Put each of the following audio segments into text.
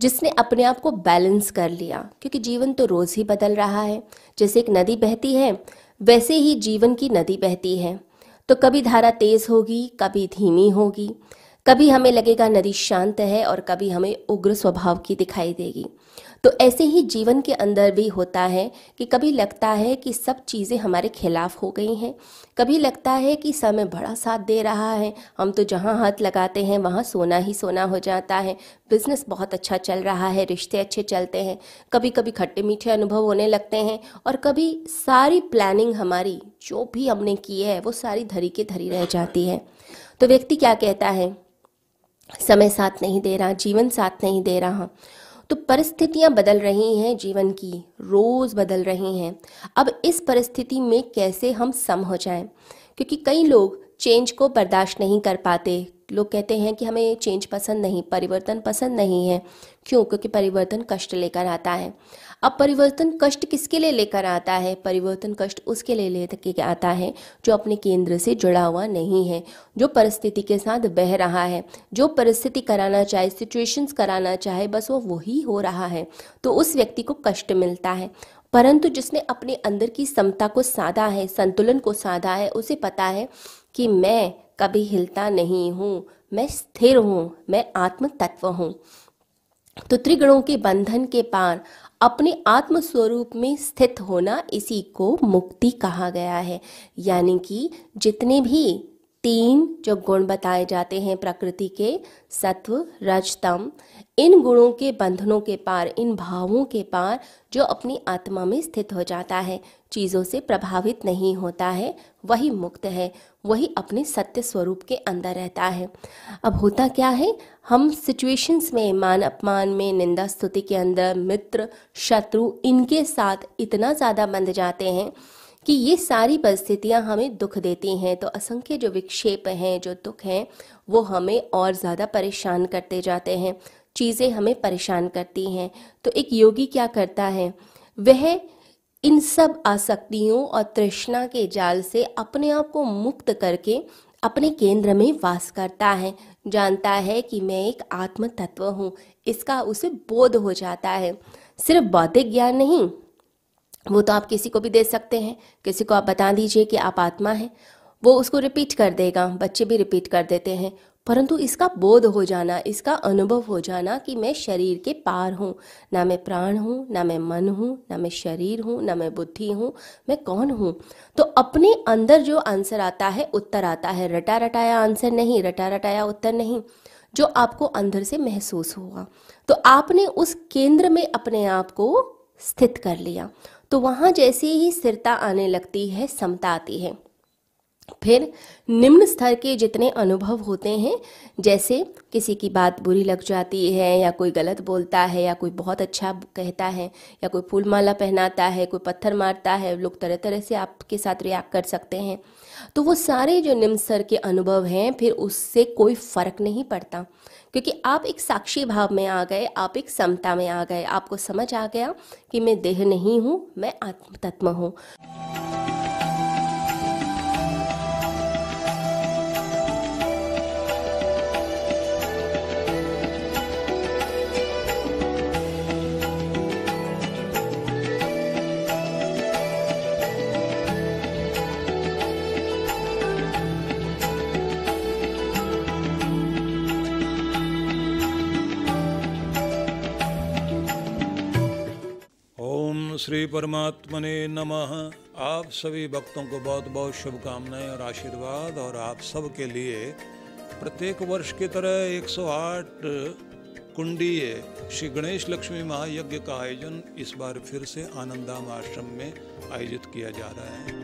जिसने अपने आप को बैलेंस कर लिया, क्योंकि जीवन तो रोज ही बदल रहा है। जैसे एक नदी बहती है, वैसे ही जीवन की नदी बहती है। तो कभी धारा तेज होगी, कभी धीमी होगी। कभी हमें लगेगा नदी शांत है और कभी हमें उग्र स्वभाव की दिखाई देगी। तो ऐसे ही जीवन के अंदर भी होता है कि कभी लगता है कि सब चीज़ें हमारे खिलाफ हो गई हैं। कभी लगता है कि समय बड़ा साथ दे रहा है। हम तो जहाँ हाथ लगाते हैं, वहाँ सोना ही सोना हो जाता है। बिज़नेस बहुत अच्छा चल रहा है, रिश्ते अच्छे चलते हैं। कभी कभी खट्टे मीठे अनुभव होने लगते हैं और कभी सारी प्लानिंग हमारी, जो भी हमने की है, वो सारी धरी के धरी रह जाती है। तो व्यक्ति क्या कहता है? समय साथ नहीं दे रहा, जीवन साथ नहीं दे रहा। तो परिस्थितियाँ बदल रही हैं, जीवन की रोज बदल रही हैं। अब इस परिस्थिति में कैसे हम सम हो जाएँ? क्योंकि कई लोग चेंज को बर्दाश्त नहीं कर पाते। लोग कहते हैं कि हमें चेंज पसंद नहीं, परिवर्तन पसंद नहीं है। क्यों? क्योंकि परिवर्तन कष्ट लेकर आता है। अब परिवर्तन कष्ट किसके लिए लेकर आता है? परिवर्तन कष्ट उसके लिए लेकर आता है जो अपने केंद्र से जुड़ा हुआ नहीं है, जो परिस्थिति के साथ बह रहा है। जो परिस्थिति कराना चाहे सिचुएशंस कराना चाहे, बस वो वही हो रहा है। तो उस व्यक्ति को कष्ट मिलता है। परंतु जिसने अपने अंदर की समता को साधा है, संतुलन को साधा है, उसे पता है कि मैं कभी हिलता नहीं हूँ। मैं स्थिर हूँ। मैं आत्म तत्व हूँ। तो त्रिगुणों के बंधन के पार अपने आत्म स्वरूप में स्थित होना इसी को मुक्ति कहा गया है। यानी कि जितने भी तीन जो गुण बताए जाते हैं प्रकृति के, सत्व, रजतम, इन गुणों के बंधनों के पार, इन भावों के पार जो अपनी आत्मा में स्थित हो जाता है, चीज़ों से प्रभावित नहीं होता है, वही मुक्त है, वही अपने सत्य स्वरूप के अंदर रहता है। अब होता क्या है? हम सिचुएशंस में, मान अपमान में, निंदा स्तुति के अंदर, मित्र, शत्रु, इनके साथ इतना ज़्यादा बंध जाते हैं कि ये सारी परिस्थितियाँ हमें दुख देती हैं तो असंख्य जो विक्षेप हैं, जो दुख हैं, वो हमें और ज़्यादा परेशान करते जाते हैं, चीज़ें हमें परेशान करती हैं। तो एक योगी क्या करता है? वह इन सब आसक्तियों और तृष्णा के जाल से अपने आप को मुक्त करके अपने केंद्र में वास करता है। जानता है कि मैं एक आत्म तत्व हूँ, इसका उसे बोध हो जाता है। सिर्फ़ बौद्धिक ज्ञान नहीं वो तो आप किसी को भी दे सकते हैं। किसी को आप बता दीजिए कि आप आत्मा हैं। वो उसको रिपीट कर देगा, बच्चे भी रिपीट कर देते हैं। परंतु इसका बोध हो जाना, इसका अनुभव हो जाना कि मैं शरीर के पार हूँ। ना मैं प्राण हूँ, ना मैं मन हूँ, ना मैं शरीर हूँ, ना मैं बुद्धि हूँ, मैं कौन हूँ? तो अपने अंदर जो आंसर आता है, उत्तर आता है। रटा रटाया आंसर नहीं, रटा रटाया उत्तर नहीं, जो आपको अंदर से महसूस हुआ। तो आपने उस केंद्र में अपने आप को स्थित कर लिया। तो वहाँ जैसे ही स्थिरता आने लगती है समता आती है। फिर निम्न स्तर के जितने अनुभव होते हैं, जैसे किसी की बात बुरी लग जाती है, या कोई गलत बोलता है, या कोई बहुत अच्छा कहता है, या कोई फूल माला पहनाता है, कोई पत्थर मारता है, लोग तरह तरह से आपके साथ रिएक्ट कर सकते हैं। तो वो सारे जो निम्न स्तर के अनुभव हैं, फिर उससे कोई फ़र्क नहीं पड़ता। क्योंकि आप एक साक्षी भाव में आ गए, आप एक समता में आ गए, आपको समझ आ गया कि मैं देह नहीं हूँ, मैं आत्म तत्व हूँ। श्री परमात्मने नमः। आप सभी भक्तों को बहुत बहुत शुभकामनाएँ और आशीर्वाद और आप सब के लिए। प्रत्येक वर्ष की तरह 108 कुंडीय श्री गणेश लक्ष्मी महायज्ञ का आयोजन इस बार फिर से आनंदाम आश्रम में आयोजित किया जा रहा है।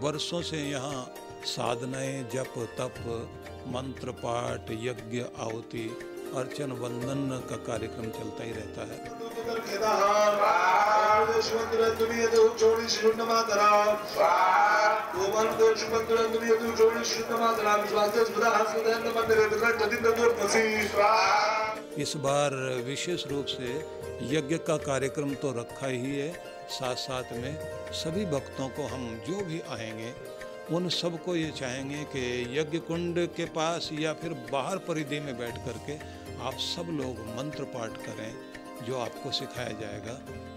वर्षों से यहाँ साधनाएँ जप तप, मंत्र पाठ, यज्ञ आहुति, अर्चन वंदन का कार्यक्रम चलता ही रहता है। इस बार विशेष रूप से यज्ञ का कार्यक्रम तो रखा ही है। साथ साथ में सभी भक्तों को हम जो भी आएँगे उन सबको ये चाहेंगे कि यज्ञ कुंड के पास या फिर बाहर परिधि में बैठ करके आप सब लोग मंत्र पाठ करें, जो आपको सिखाया जाएगा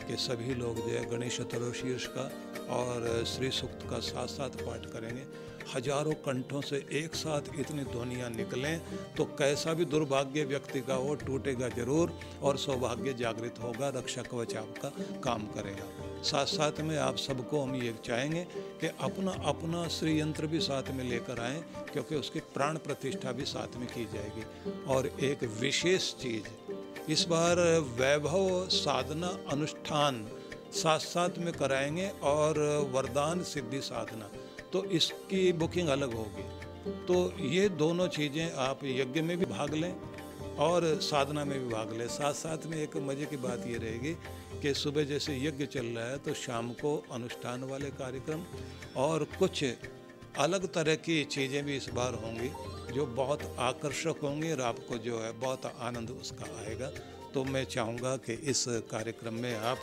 कि सभी लोग जो है गणेश चतुर्शीर्ष का और श्री सूक्त का साथ साथ पाठ करेंगे। हज़ारों कंठों से एक साथ इतनी ध्वनियाँ निकलें तो कैसा भी दुर्भाग्य व्यक्ति का हो, टूटेगा ज़रूर और सौभाग्य जागृत होगा, रक्षा कवच आपका काम करेगा। साथ साथ में आप सबको हम ये चाहेंगे कि अपना अपना श्री यंत्र भी साथ में लेकर आएँ, क्योंकि उसकी प्राण प्रतिष्ठा भी साथ में की जाएगी। और एक विशेष चीज़, इस बार वैभव साधना अनुष्ठान साथ साथ में कराएँगे और वरदान सिद्धि साधना। तो इसकी बुकिंग अलग होगी। तो ये दोनों चीज़ें आप यज्ञ में भी भाग लें और साधना में भी भाग लें। साथ साथ में एक मज़े की बात ये रहेगी कि सुबह जैसे यज्ञ चल रहा है तो शाम को अनुष्ठान वाले कार्यक्रम और कुछ अलग तरह की चीज़ें भी इस बार होंगी जो बहुत आकर्षक होंगी और आपको जो है बहुत आनंद उसका आएगा। तो मैं चाहूँगा कि इस कार्यक्रम में आप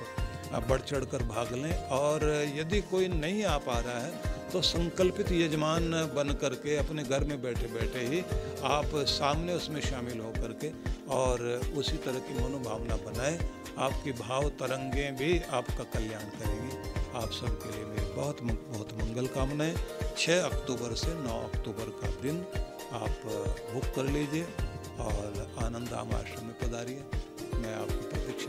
बढ़ चढ़ कर भाग लें और यदि कोई नहीं आ पा रहा है तो संकल्पित यजमान बन करके अपने घर में बैठे बैठे ही आप सामने उसमें शामिल हो करके और उसी तरह की मनोभावना बनाएँ। आपकी भाव तरंगें भी आपका कल्याण करेंगी। आप सबके लिए मेरी बहुत बहुत मंगल कामनाएँ। 6 अक्टूबर से 9 अक्टूबर का दिन आप बुक कर लीजिए और आनंद आम आश्रम में पधारिए। मैं आपकी आपको